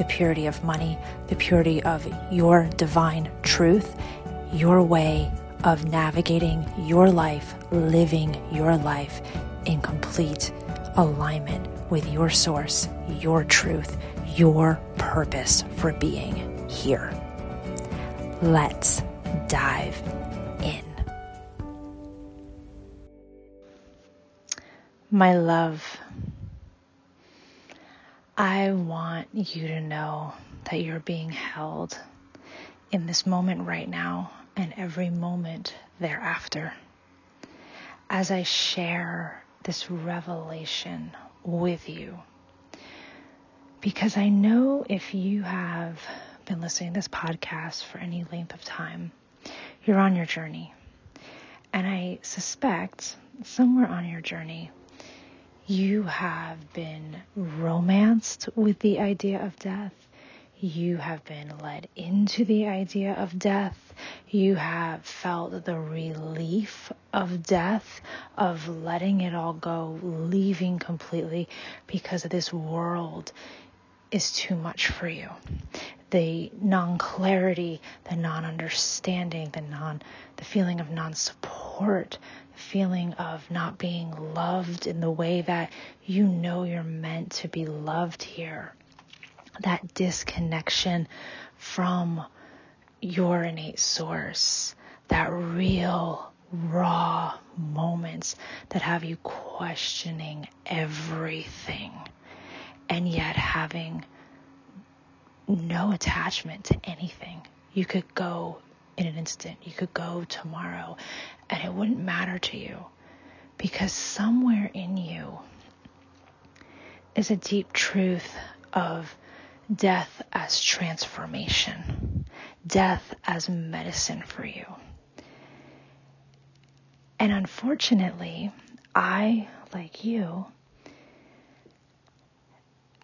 the purity of money, the purity of your divine truth, your way of navigating your life, living your life in complete alignment with your source, your truth, your purpose for being here. Let's dive in. My love, I want you to know that you're being held in this moment right now and every moment thereafter. As I share this revelation with you, because I know if you have been listening to this podcast for any length of time, you're on your journey. And I suspect somewhere on your journey, you have been romanced with the idea of death. You have been led into the idea of death. You have felt the relief of death, of letting it all go, leaving completely because this world is too much for you. The non-clarity, the non-understanding, the non, the feeling of non-support, feeling of not being loved in the way that you know you're meant to be loved here. That disconnection from your innate source, that real, raw moments that have you questioning everything and yet having no attachment to anything. You could go in an instant. You could go tomorrow and it wouldn't matter to you because somewhere in you is a deep truth of death as transformation, death as medicine for you. And unfortunately, I, like you,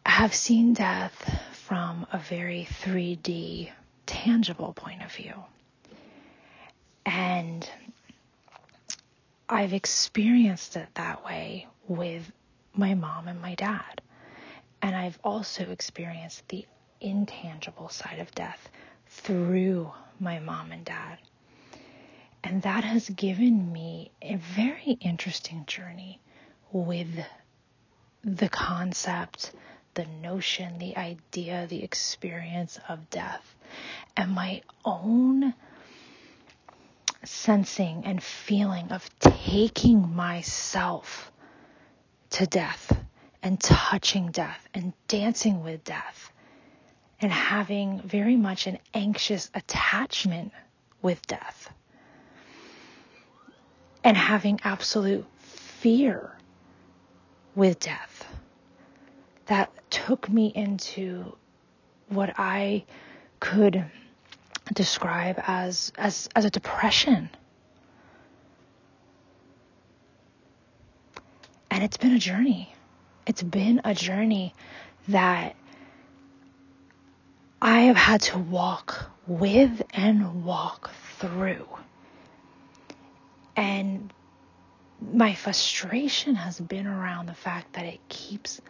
have seen death from a very 3D, tangible point of view. And I've experienced it that way with my mom and my dad. And I've also experienced the intangible side of death through my mom and dad. And that has given me a very interesting journey with the concept, the notion, the idea, the experience of death, and my own sensing and feeling of taking myself to death and touching death and dancing with death and having very much an anxious attachment with death and having absolute fear with death that took me into what I could describe as as as a depression. And it's been a journey. It's been a journey that I have had to walk with and walk through. And my frustration has been around the fact that it keeps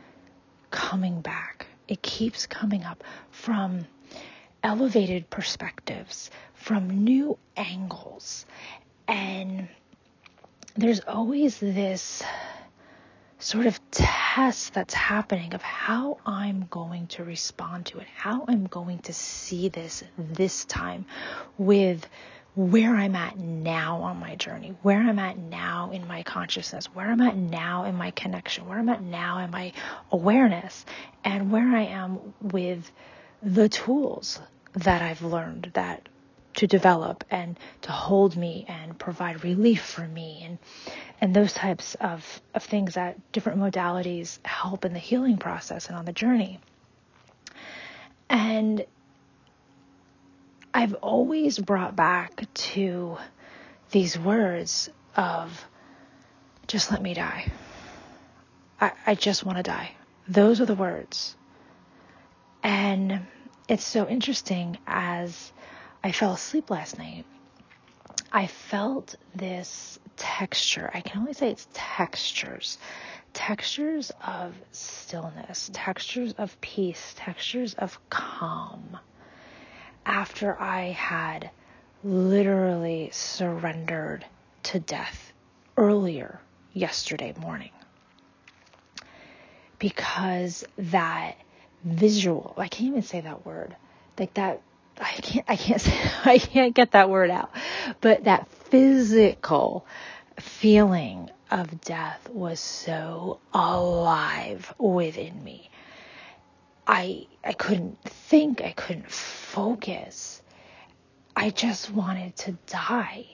coming back. It keeps coming up from elevated perspectives, from new angles. And there's always this sort of test that's happening of how I'm going to respond to it, how I'm going to see this this time with where I'm at now on my journey, where I'm at now in my consciousness, where I'm at now in my connection, where I'm at now in my awareness, and where I am with the tools that I've learned that to develop and to hold me and provide relief for me and and those types of, of things that different modalities help in the healing process and on the journey. And I've always brought back to these words of just let me die. I, I just want to die. Those are the words. And it's so interesting as I fell asleep last night. I felt this texture. I can only say it's textures. Textures of stillness, textures of peace, textures of calm. After I had literally surrendered to death earlier yesterday morning. Because that visual, I can't even say that word, like that I can't I can't say I can't get that word out. But that physical feeling of death was so alive within me. I I couldn't think, I couldn't focus. I just wanted to die.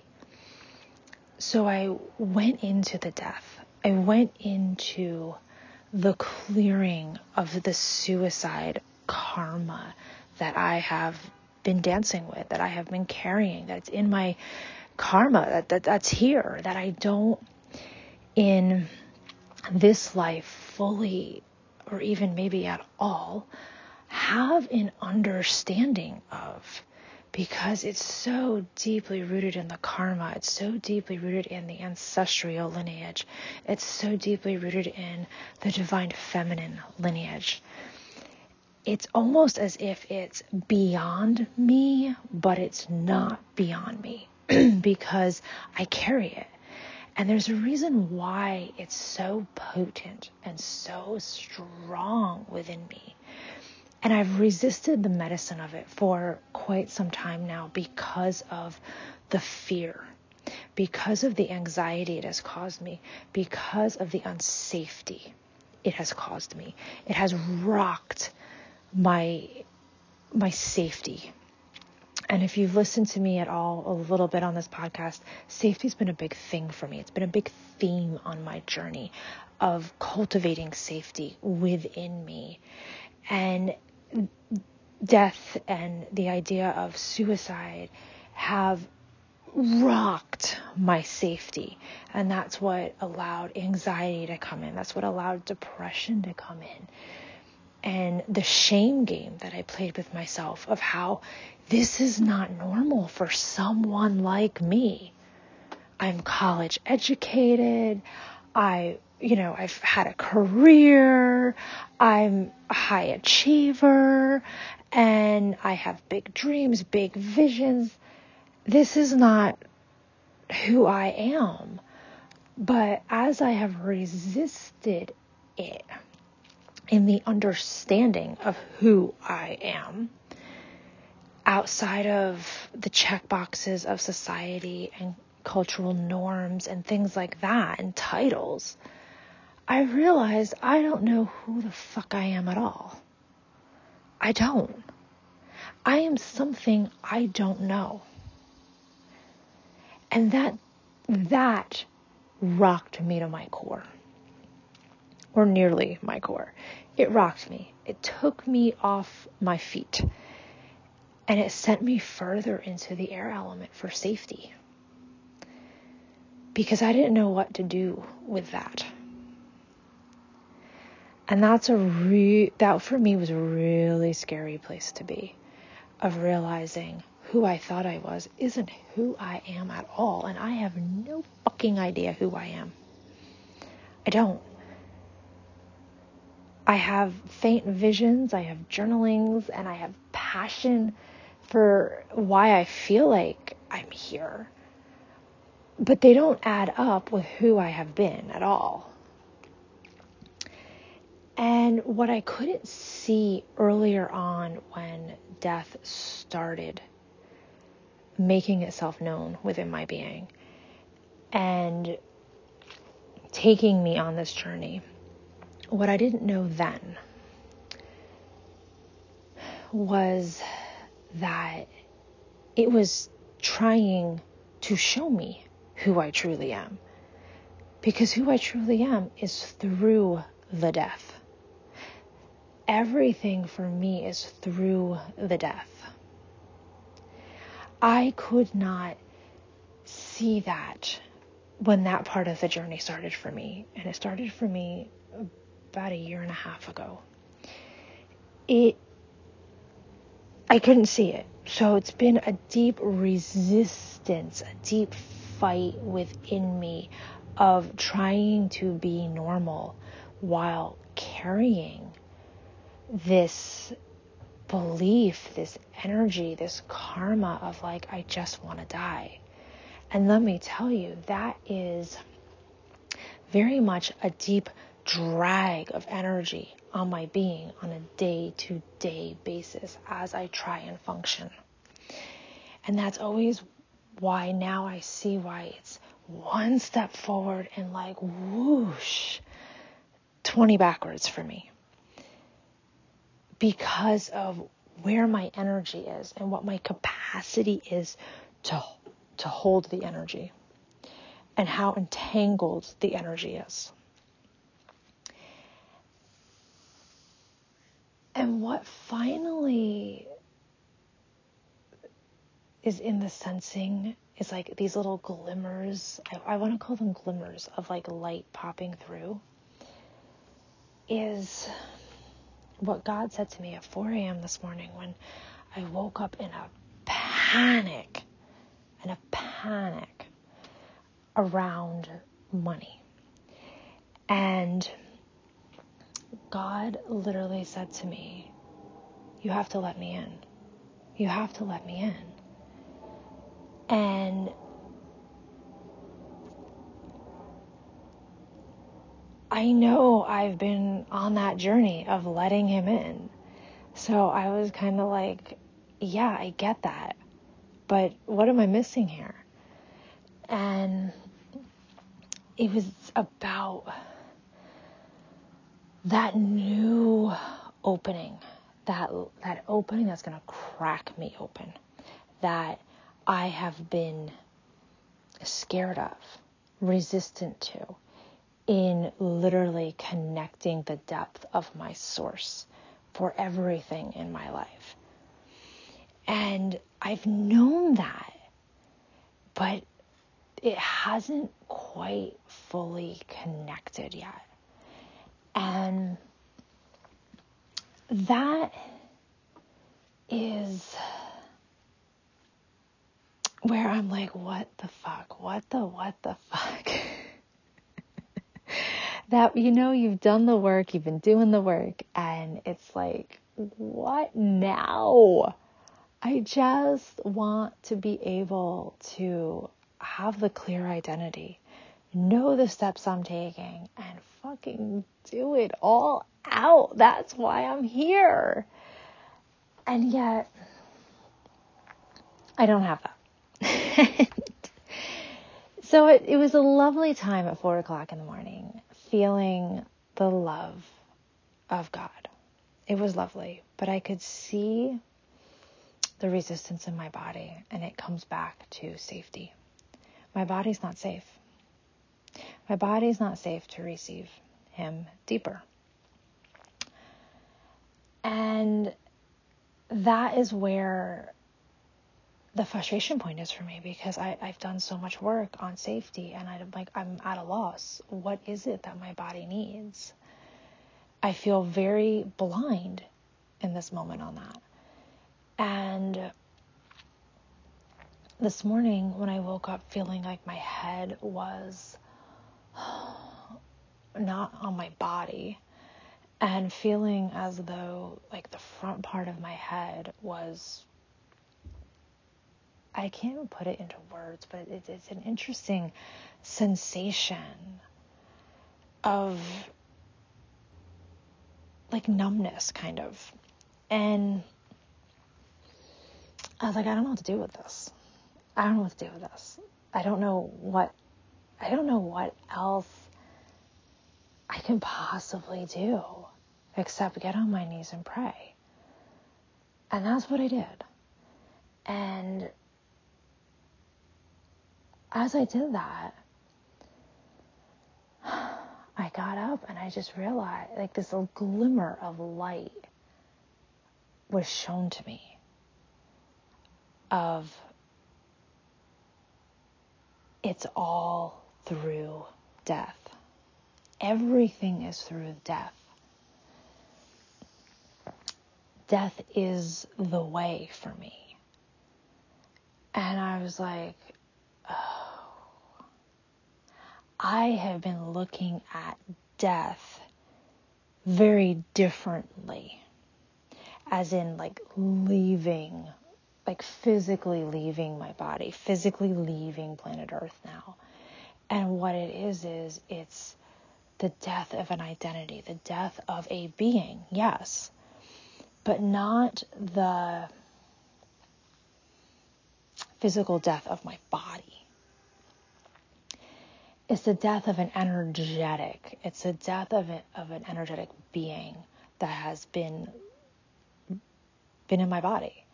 So I went into the death. I went into the clearing of the suicide karma that I have been dancing with, that I have been carrying, that's in my karma, that, that that's here, that I don't in this life fully or even maybe at all have an understanding of because it's so deeply rooted in the karma. It's so deeply rooted in the ancestral lineage. It's so deeply rooted in the divine feminine lineage it's almost as if it's beyond me, but it's not beyond me because I carry it. And there's a reason why it's so potent and so strong within me. And I've resisted the medicine of it for quite some time now because of the fear, because of the anxiety it has caused me, because of the unsafety it has caused me. It has rocked my my safety. And if you've listened to me at all a little bit on this podcast, safety's been a big thing for me. It's been a big theme on my journey of cultivating safety within me. And death and the idea of suicide have rocked my safety. And that's what allowed anxiety to come in. That's what allowed depression to come in and the shame game that I played with myself of how this is not normal for someone like me. I'm college educated. I, you know, I've had a career. I'm a high achiever and I have big dreams, big visions. This is not who I am. But as I have resisted it, in the understanding of who I am outside of the check boxes of society and cultural norms and things like that and titles, I realized I don't know who the fuck I am at all. I don't. I am something I don't know. And that, that rocked me to my core. Or nearly my core it rocked me. It took me off my feet and it sent me further into the air element for safety because I didn't know what to do with that. And that's a re- that for me was a really scary place to be of realizing who I thought I was isn't who I am at all and I have no fucking idea who I am. I don't. I have faint visions, I have journalings, and I have passion for why I feel like I'm here. But they don't add up with who I have been at all. And what I couldn't see earlier on when death started making itself known within my being and taking me on this journey what I didn't know then was that it was trying to show me who I truly am. Because who I truly am is through the death. Everything for me is through the death. I could not see that when that part of the journey started for me. And it started for me about a year and a half ago. It, I couldn't see it. So it's been a deep resistance, a deep fight within me of trying to be normal while carrying this belief, this energy, this karma of like, I just want to die. And let me tell you, that is very much a deep drag of energy on my being on a day to day basis as I try and function. And that's always why now I see why it's one step forward and like whoosh, 20 backwards for me. Because of where my energy is and what my capacity is to, to hold the energy and how entangled the energy is. And what finally is in the sensing is like these little glimmers. I, I want to call them glimmers of like light popping through. Is what God said to me at 4 a.m. this morning when I woke up in a panic, in a panic around money. And God literally said to me, You have to let me in. You have to let me in. And I know I've been on that journey of letting him in. So I was kind of like, yeah, I get that. But what am I missing here? And it was about that new opening, that that opening that's going to crack me open. That I have been scared of, resistant to, in literally connecting the depth of my source for everything in my life. And I've known that, but it hasn't quite fully connected yet. And that is where I'm like, what the fuck? What the, what the fuck? that, you know, you've done the work, you've been doing the work, and it's like, what now? I just want to be able to have the clear identity, know the steps I'm taking, and fucking do it all out. That's why I'm here. And yet, I don't have that. so it, it was a lovely time at four o'clock in the morning, feeling the love of God. It was lovely, but I could see the resistance in my body, and it comes back to safety. My body's not safe. My body's not safe to receive Him deeper. And that is where the frustration point is for me because I, I've done so much work on safety and I'm like, I'm at a loss. What is it that my body needs? I feel very blind in this moment on that. And this morning, when I woke up feeling like my head was not on my body and feeling as though like the front part of my head was I can't even put it into words, but it's, it's an interesting sensation of like numbness, kind of. And I was like, I don't know what to do with this. I don't know what to do with this. I don't know what I don't know what else I can possibly do except get on my knees and pray. And that's what I did. And as I did that, I got up and I just realized like this little glimmer of light was shown to me of it's all through death. Everything is through death. Death is the way for me. And I was like, oh, I have been looking at death very differently. As in, like, leaving, like, physically leaving my body, physically leaving planet Earth now. And what it is, is it's the death of an identity, the death of a being, yes, but not the physical death of my body. It's the death of an energetic, it's the death of, a, of an energetic being that has been been in my body.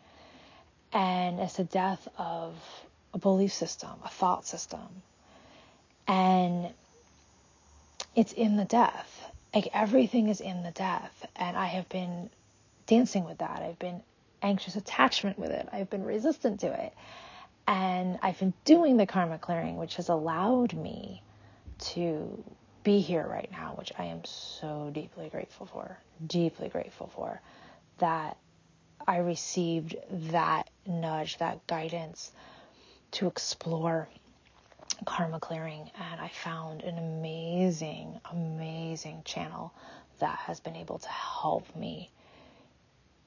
And it's the death of a belief system, a thought system, and it's in the death. Like everything is in the death. And I have been dancing with that. I've been anxious attachment with it. I've been resistant to it. And I've been doing the karma clearing, which has allowed me to be here right now, which I am so deeply grateful for. Deeply grateful for that I received that nudge, that guidance to explore karma clearing and I found an amazing, amazing channel that has been able to help me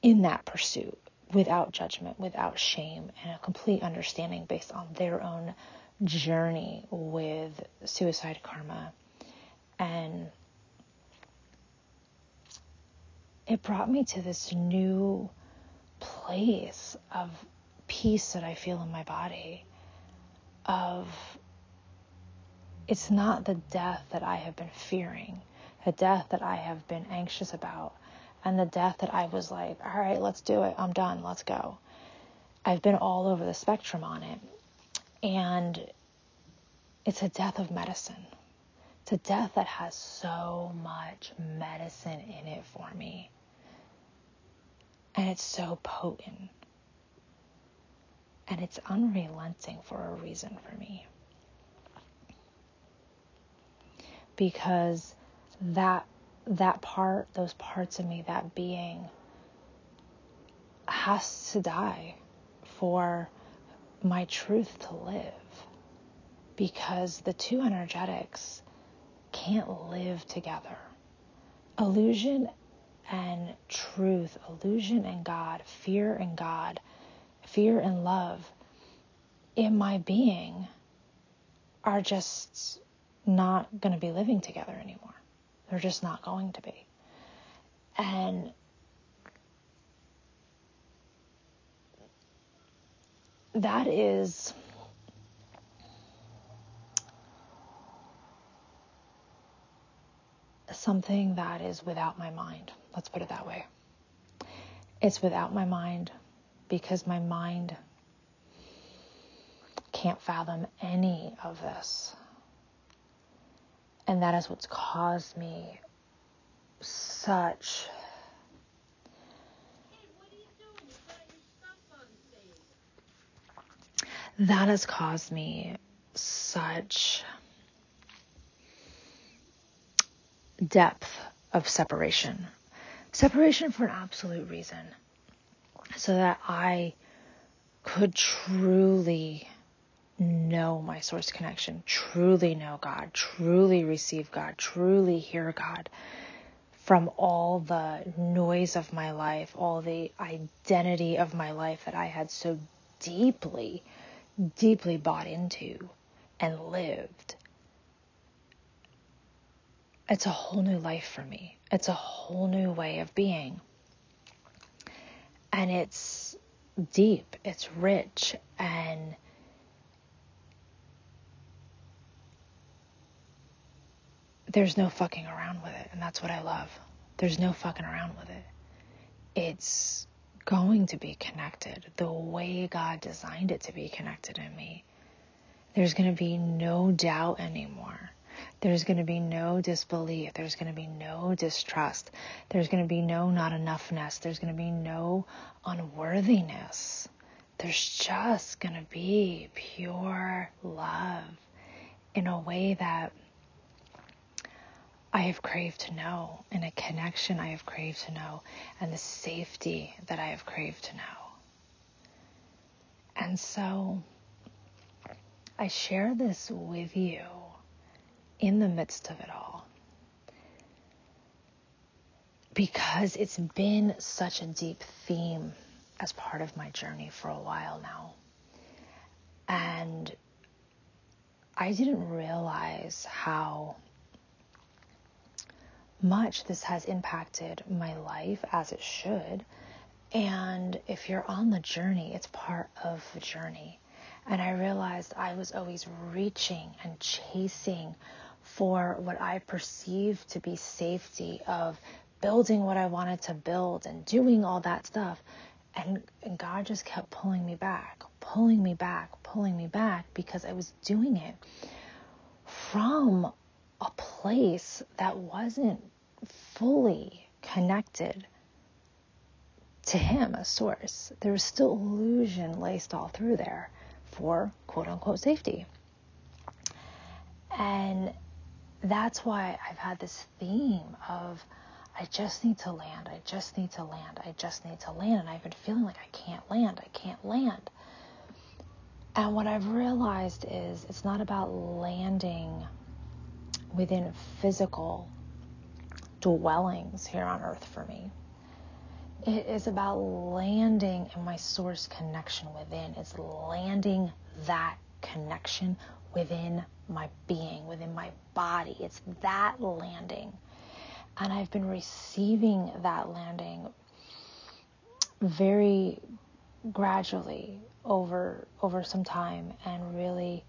in that pursuit without judgment, without shame, and a complete understanding based on their own journey with suicide karma. And it brought me to this new place of peace that I feel in my body, of it's not the death that I have been fearing, the death that I have been anxious about, and the death that I was like, all right, let's do it. I'm done. Let's go. I've been all over the spectrum on it. And it's a death of medicine. It's a death that has so much medicine in it for me. And it's so potent. And it's unrelenting for a reason for me. because that that part, those parts of me, that being has to die for my truth to live. Because the two energetics can't live together. Illusion and truth, illusion and God, fear and God, fear and love in my being are just not going to be living together anymore. They're just not going to be. And that is something that is without my mind. Let's put it that way. It's without my mind because my mind can't fathom any of this. And that is what's caused me such that has caused me such depth of separation. Separation for an absolute reason. So that I could truly know my source connection, truly know God, truly receive God, truly hear God from all the noise of my life, all the identity of my life that I had so deeply, deeply bought into and lived. It's a whole new life for me. It's a whole new way of being. And it's deep, it's rich, and there's no fucking around with it. And that's what I love. There's no fucking around with it. It's going to be connected the way God designed it to be connected in me. There's going to be no doubt anymore. There's going to be no disbelief. There's going to be no distrust. There's going to be no not enoughness. There's going to be no unworthiness. There's just going to be pure love in a way that I have craved to know, and a connection I have craved to know, and the safety that I have craved to know. And so I share this with you in the midst of it all because it's been such a deep theme as part of my journey for a while now. And I didn't realize how much this has impacted my life as it should. And if you're on the journey, it's part of the journey. And I realized I was always reaching and chasing for what I perceived to be safety of building what I wanted to build and doing all that stuff. And, and God just kept pulling me back, pulling me back, pulling me back because I was doing it from a place that wasn't fully connected to Him as source. There was still illusion laced all through there for quote unquote safety. And that's why I've had this theme of I just need to land. I just need to land. I just need to land. And I've been feeling like I can't land. I can't land. And what I've realized is it's not about landing within physical dwellings here on earth for me. It is about landing in my source connection within. It's landing that connection within my being, within my body. It's that landing. And I've been receiving that landing very gradually over over some time and really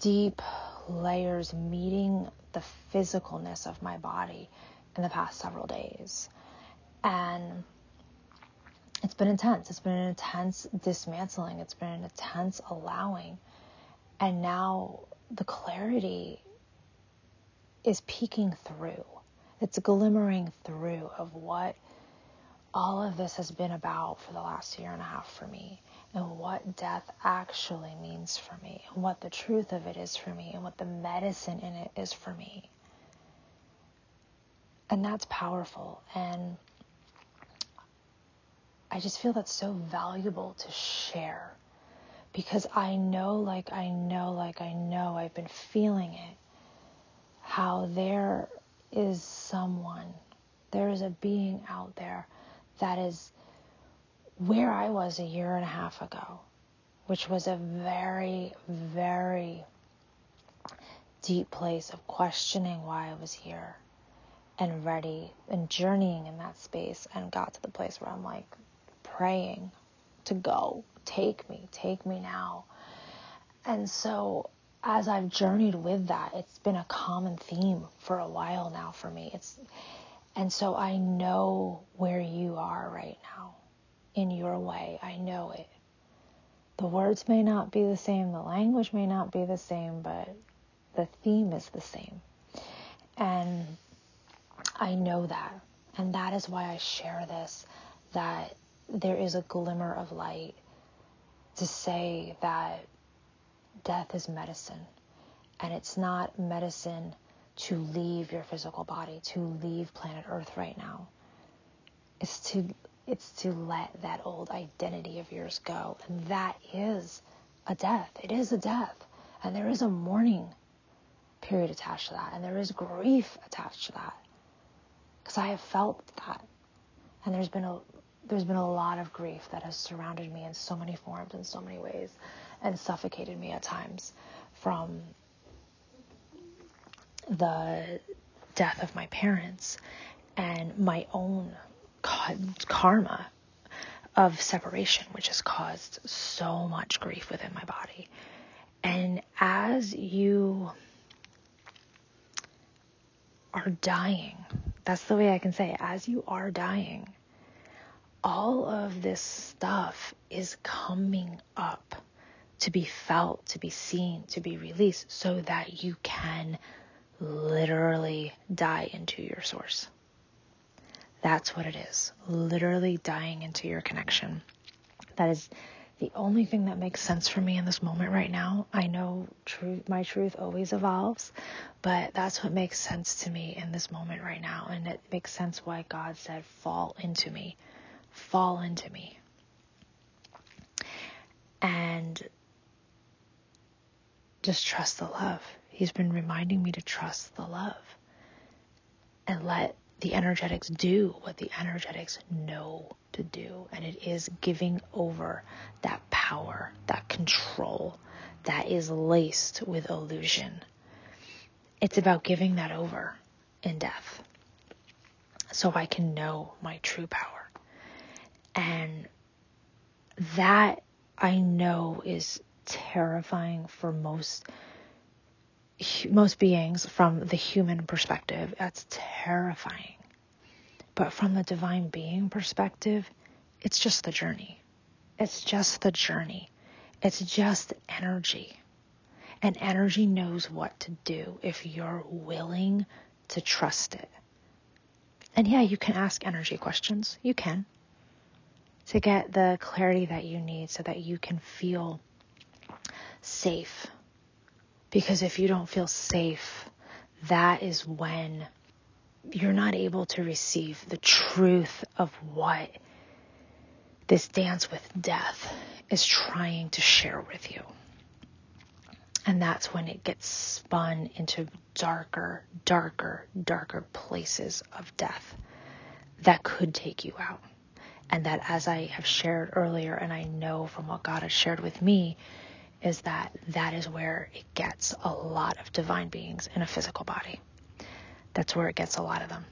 deep layers meeting the physicalness of my body in the past several days. And it's been intense. It's been an intense dismantling. It's been an intense allowing. And now the clarity is peeking through. It's glimmering through of what all of this has been about for the last year and a half for me, and what death actually means for me, and what the truth of it is for me, and what the medicine in it is for me. And that's powerful. And I just feel that's so valuable to share because I know, like, I know, like, I know, I've been feeling it, how there is someone, there is a being out there that is where I was a year and a half ago, which was a very, very deep place of questioning why I was here and ready and journeying in that space and got to the place where I'm like praying to go. Take me, take me now. And so as I've journeyed with that, it's been a common theme for a while now for me. It's and so I know where you are right now in your way. I know it. The words may not be the same, the language may not be the same, but the theme is the same. And I know that. And that is why I share this that there is a glimmer of light to say that death is medicine. And it's not medicine to leave your physical body, to leave planet Earth right now. It's to it's to let that old identity of yours go. And that is a death. It is a death. And there is a mourning period attached to that. And there is grief attached to that. Because I have felt that. And there's been a there's been a lot of grief that has surrounded me in so many forms, in so many ways, and suffocated me at times from the death of my parents and my own karma of separation, which has caused so much grief within my body. And as you are dying, that's the way I can say it, as you are dying, all of this stuff is coming up to be felt, to be seen, to be released so that you can literally die into your source. That's what it is. Literally dying into your connection. That is the only thing that makes sense for me in this moment right now, I know truth, my truth always evolves, but that's what makes sense to me in this moment right now. And it makes sense why God said, fall into me, fall into me. And just trust the love. He's been reminding me to trust the love and let the energetics do what the energetics know to do. And it is giving over that power, that control that is laced with illusion. It's about giving that over in death so I can know my true power. And that I know is terrifying for most most beings from the human perspective. That's terrifying. But from the divine being perspective, it's just the journey. It's just the journey. It's just energy. And energy knows what to do if you're willing to trust it. And yeah, you can ask energy questions. You can. To get the clarity that you need so that you can feel safe because if you don't feel safe, that is when you're not able to receive the truth of what this dance with death is trying to share with you. And that's when it gets spun into darker, darker, darker places of death that could take you out. And that, as I have shared earlier, and I know from what God has shared with me, is that that is where it gets a lot of divine beings in a physical body. That's where it gets a lot of them.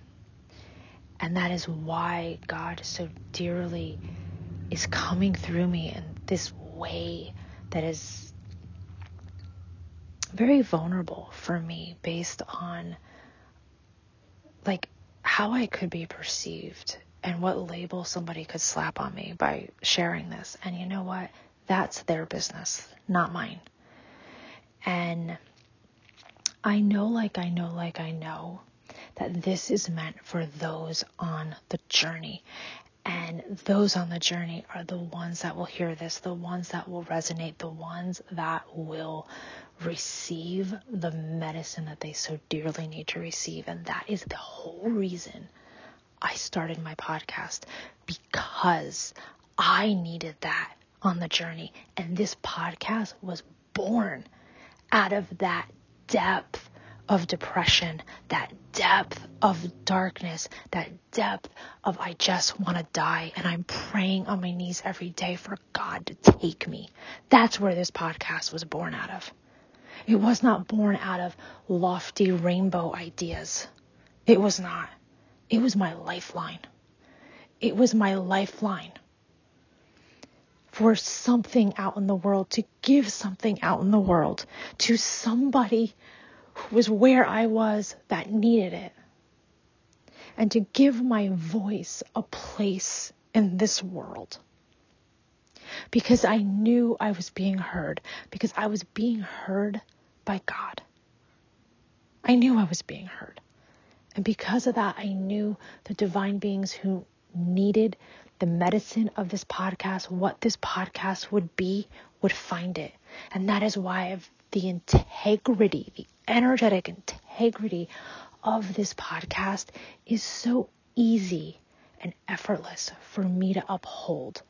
And that is why God so dearly is coming through me in this way that is very vulnerable for me based on like how I could be perceived and what label somebody could slap on me by sharing this. And you know what? That's their business, not mine. And I know, like I know, like I know, that this is meant for those on the journey. And those on the journey are the ones that will hear this, the ones that will resonate, the ones that will receive the medicine that they so dearly need to receive. And that is the whole reason I started my podcast because I needed that on the journey. And this podcast was born out of that depth of depression, that depth of darkness, that depth of I just want to die. And I'm praying on my knees every day for God to take me. That's where this podcast was born out of. It was not born out of lofty rainbow ideas. It was not. It was my lifeline. It was my lifeline for something out in the world, to give something out in the world to somebody who was where I was that needed it. And to give my voice a place in this world. Because I knew I was being heard, because I was being heard by God. I knew I was being heard. And because of that, I knew the divine beings who needed the medicine of this podcast, what this podcast would be, would find it. And that is why the integrity, the energetic integrity of this podcast is so easy and effortless for me to uphold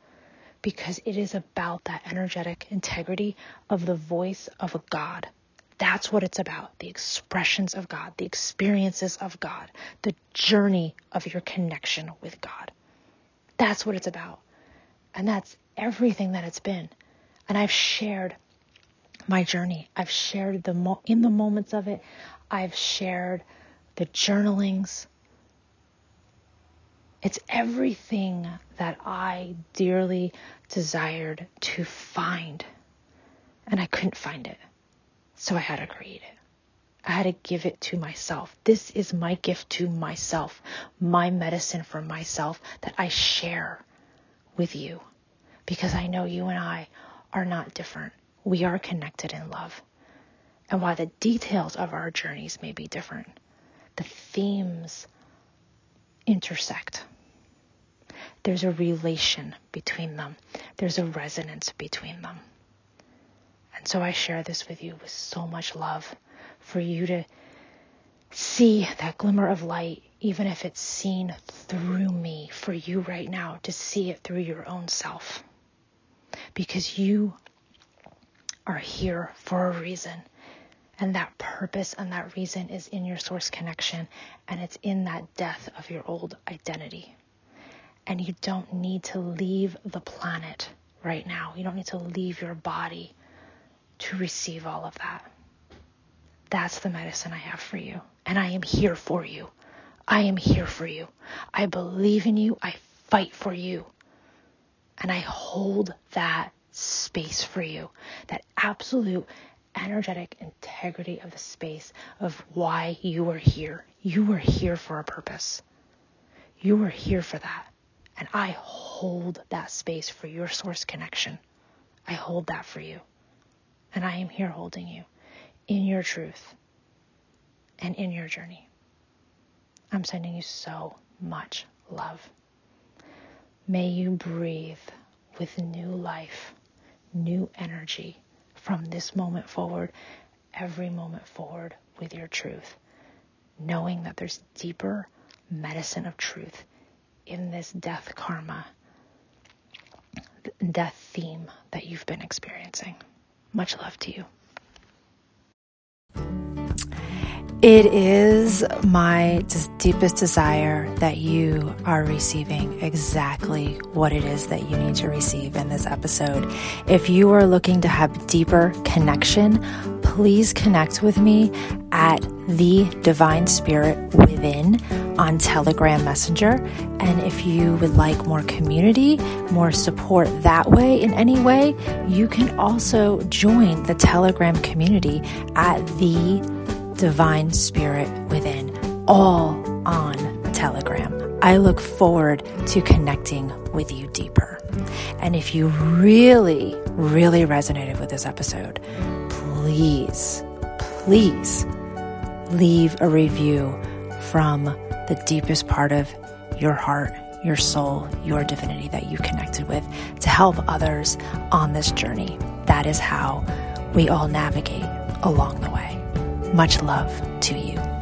because it is about that energetic integrity of the voice of a God. That's what it's about the expressions of God, the experiences of God, the journey of your connection with God. That's what it's about. And that's everything that it's been. And I've shared my journey. I've shared the mo- in the moments of it. I've shared the journalings. It's everything that I dearly desired to find. And I couldn't find it. So I had to create it. I had to give it to myself. This is my gift to myself, my medicine for myself that I share with you because I know you and I are not different. We are connected in love. And while the details of our journeys may be different, the themes intersect. there's a relation between them, there's a resonance between them. And so I share this with you with so much love for you to see that glimmer of light, even if it's seen through me, for you right now to see it through your own self. Because you are here for a reason. And that purpose and that reason is in your source connection, and it's in that death of your old identity. And you don't need to leave the planet right now. You don't need to leave your body to receive all of that. That's the medicine I have for you. And I am here for you. I am here for you. I believe in you. I fight for you. And I hold that space for you, that absolute energetic integrity of the space of why you are here. You are here for a purpose. You are here for that. And I hold that space for your source connection. I hold that for you. And I am here holding you in your truth and in your journey. I'm sending you so much love. May you breathe with new life, new energy from this moment forward, every moment forward with your truth, knowing that there's deeper medicine of truth in this death karma, death theme that you've been experiencing. Much love to you. It is my deepest desire that you are receiving exactly what it is that you need to receive in this episode. If you are looking to have deeper connection, please connect with me at the Divine Spirit Within on Telegram Messenger. And if you would like more community, more support that way in any way, you can also join the Telegram community at the Divine Spirit Within, all on Telegram. I look forward to connecting with you deeper. And if you really, really resonated with this episode, please, please leave a review from the deepest part of your heart, your soul, your divinity that you connected with to help others on this journey. That is how we all navigate along the way. Much love to you.